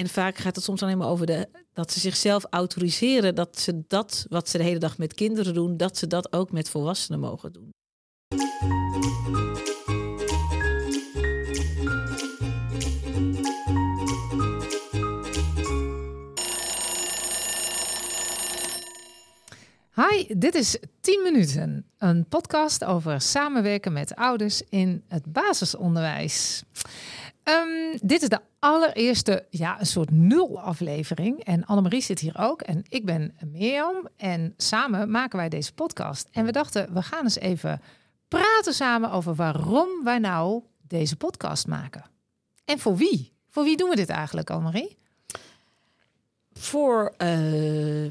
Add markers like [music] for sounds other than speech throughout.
En vaak gaat het soms alleen maar over de, dat ze zichzelf autoriseren dat ze dat wat ze de hele dag met kinderen doen, dat ze dat ook met volwassenen mogen doen. Hi, dit is 10 minuten, een podcast over samenwerken met ouders in het basisonderwijs. Ehm, dit is de allereerste, ja, een soort nul aflevering. En Annemarie zit hier ook. En ik ben Mirjam. En samen maken wij deze podcast. En we dachten, we gaan eens even praten samen over waarom wij nou deze podcast maken. En voor wie? Voor wie doen we dit eigenlijk, Annemarie? Voor uh,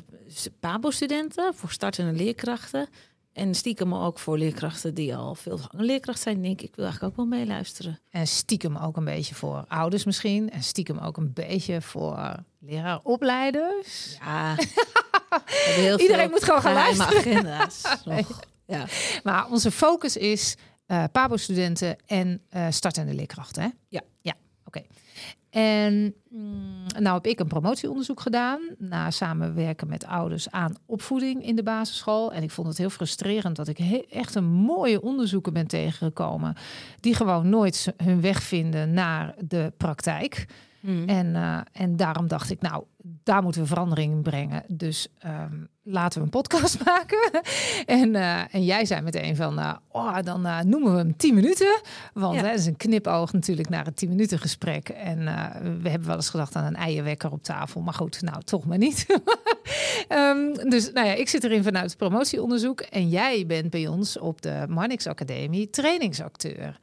PABO-studenten, voor startende leerkrachten. En stiekem ook voor leerkrachten die al veel leerkracht zijn. Denk ik, wil eigenlijk ook wel meeluisteren. En stiekem ook een beetje voor ouders misschien. En stiekem ook een beetje voor leraaropleiders. Ja, [laughs] heel Iedereen moet gewoon gaan luisteren. agenda's. [laughs] ja. Maar onze focus is uh, PABO-studenten en uh, startende leerkrachten. Hè? Ja. Ja, oké. En nou heb ik een promotieonderzoek gedaan na samenwerken met ouders aan opvoeding in de basisschool. En ik vond het heel frustrerend dat ik echt een mooie onderzoeken ben tegengekomen die gewoon nooit hun weg vinden naar de praktijk. Hmm. En, uh, en daarom dacht ik, nou, daar moeten we verandering in brengen. Dus um, laten we een podcast [laughs] maken. en, uh, en jij zei meteen van, uh, oh, dan noemen we hem 10 minuten. Want ja. hè, dat is een knipoog natuurlijk naar het 10 minuten gesprek. En we hebben wel eens gedacht aan een eierwekker op tafel. Maar goed, nou, toch maar niet. um, [laughs] dus nou ja, ik zit erin vanuit promotieonderzoek. En jij bent bij ons op de Marnix Academie trainingsacteur.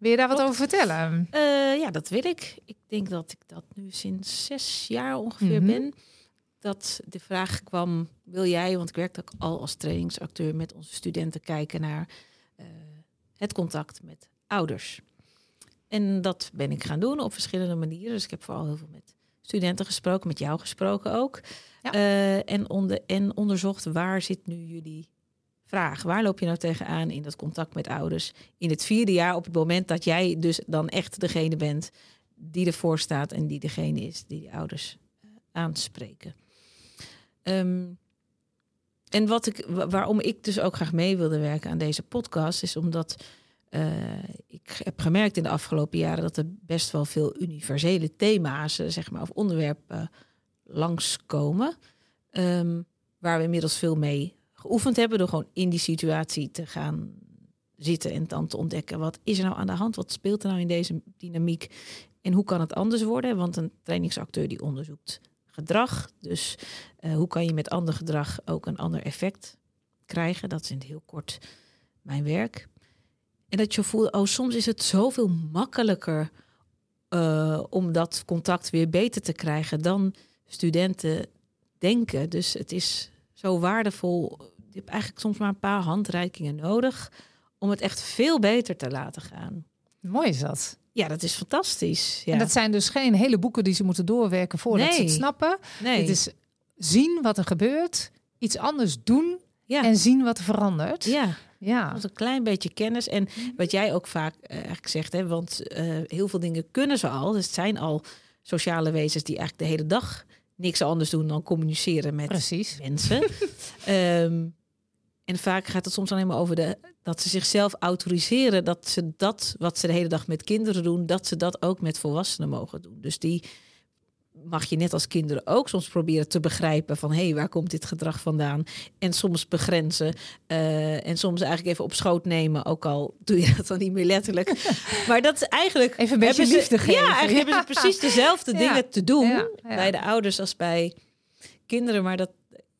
Wil je daar wat over vertellen? Uh, ja, dat wil ik. Ik denk dat ik dat nu sinds zes jaar ongeveer Mhm. ben. Dat de vraag kwam, wil jij, want ik werkte ook al als trainingsacteur met onze studenten kijken naar uh, het contact met ouders. En dat ben ik gaan doen op verschillende manieren. Dus ik heb vooral heel veel met studenten gesproken, met jou gesproken ook. Ja. Uh, en, onder, en onderzocht waar zit nu jullie vraag. Waar loop je nou tegenaan in dat contact met ouders? In het vierde jaar, op het moment dat jij dus dan echt degene bent die ervoor staat en die degene is die de ouders uh, aanspreken. Um, en wat ik, waarom ik dus ook graag mee wilde werken aan deze podcast, is omdat uh, ik heb gemerkt in de afgelopen jaren dat er best wel veel universele thema's, zeg maar, of onderwerpen langskomen. Um, waar we inmiddels veel mee geoefend hebben door gewoon in die situatie te gaan zitten en dan te ontdekken wat is er nou aan de hand, wat speelt er nou in deze dynamiek en hoe kan het anders worden? Want een trainingsacteur die onderzoekt gedrag, dus uh, hoe kan je met ander gedrag ook een ander effect krijgen? Dat is in het heel kort mijn werk. En dat je voelt, oh, soms is het zoveel makkelijker uh, om dat contact weer beter te krijgen dan studenten denken. Dus het is zo waardevol. Je hebt eigenlijk soms maar een paar handreikingen nodig om het echt veel beter te laten gaan. Mooi is dat. Ja, dat is fantastisch. Ja. En dat zijn dus geen hele boeken die ze moeten doorwerken voordat nee. ze het snappen. Nee. Het is zien wat er gebeurt, iets anders doen ja. en zien wat er verandert. Ja. Ja. Met een klein beetje kennis. En wat jij ook vaak uh, eigenlijk zegt, hè, want uh, heel veel dingen kunnen ze al. Dus het zijn al sociale wezens die eigenlijk de hele dag niks anders doen dan communiceren met Precies. mensen. um, [laughs] en vaak gaat het soms alleen maar over de, dat ze zichzelf autoriseren dat ze dat wat ze de hele dag met kinderen doen, dat ze dat ook met volwassenen mogen doen. Dus die mag je net als kinderen ook soms proberen te begrijpen van hé, hey, waar komt dit gedrag vandaan? En soms begrenzen uh, en soms eigenlijk even op schoot nemen, ook al doe je dat dan niet meer letterlijk. [laughs] maar dat is eigenlijk even een beetje ze, liefde geven. Ja, eigenlijk ja. hebben ze [laughs] precies dezelfde Ja. dingen te doen Ja, bij de ouders als bij kinderen, maar dat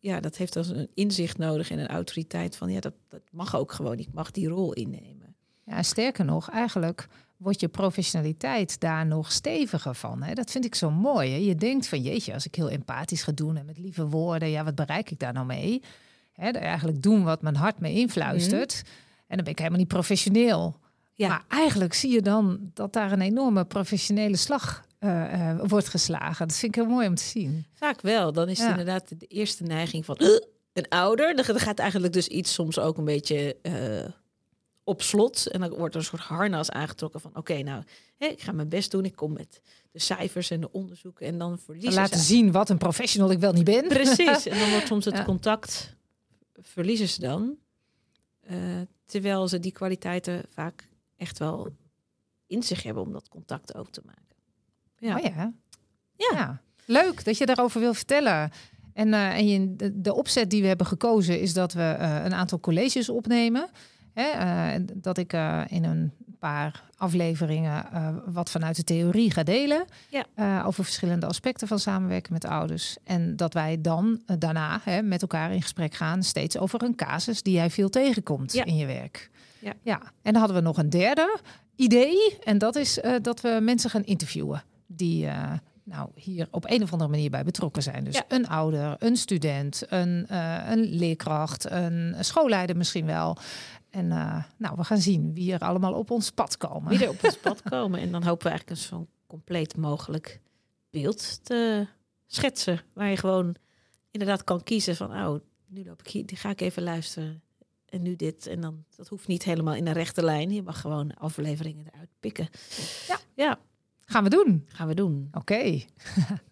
ja, dat heeft dus een inzicht nodig en een autoriteit van ja, dat, dat mag ook gewoon. Ik mag die rol innemen. Ja, sterker nog, eigenlijk wordt je professionaliteit daar nog steviger van. Hè? Dat vind ik zo mooi. Hè? Je denkt van jeetje, als ik heel empathisch ga doen en met lieve woorden, ja, wat bereik ik daar nou mee? Hè, eigenlijk doen wat mijn hart me influistert. Mm. En dan ben ik helemaal niet professioneel. Ja. Maar eigenlijk zie je dan dat daar een enorme professionele slag uh, uh, wordt geslagen. Dat vind ik heel mooi om te zien. Vaak wel. Dan is het Ja. inderdaad de eerste neiging van "Ugh, een ouder. Dan gaat eigenlijk dus iets soms ook een beetje eh, op slot. En dan wordt er een soort harnas aangetrokken van... oké, nou, ik ga mijn best doen. Ik kom met de cijfers en de onderzoeken. En dan verliezen Laten ze... zien wat een professional ik wel niet ben. Precies. En dan wordt soms het [laughs] Ja. contact... verliezen ze dan. Eh, terwijl ze die kwaliteiten vaak echt wel in zich hebben... om dat contact ook te maken. Ja. Oh ja. Ja. Leuk dat je daarover wil vertellen. En, eh, en je, de, de opzet die we hebben gekozen is dat we eh, een aantal colleges opnemen. Hè, eh, dat ik eh, in een paar afleveringen eh, wat vanuit de theorie ga delen. Ja. over verschillende aspecten van samenwerken met ouders. En dat wij dan daarna hè, met elkaar in gesprek gaan, steeds over een casus die jij veel tegenkomt Ja. in je werk. Ja. ja. En dan hadden we nog een derde idee. En dat is dat we mensen gaan interviewen die nou, hier op een of andere manier bij betrokken zijn. Dus Ja. een ouder, een student, een, eh, een leerkracht, een schoolleider misschien wel. En eh, nou, we gaan zien wie er allemaal op ons pad komen. Wie er op ons [laughs] pad komen. En dan hopen we eigenlijk een zo'n compleet mogelijk beeld te schetsen. Waar je gewoon inderdaad kan kiezen van... oh, nu loop ik hier, die ga ik even luisteren. En nu dit. En dan, dat hoeft niet helemaal in een rechte lijn. Je mag gewoon afleveringen eruit pikken. Ja. Ja, Gaan we doen. gaan we doen. Oké. [laughs]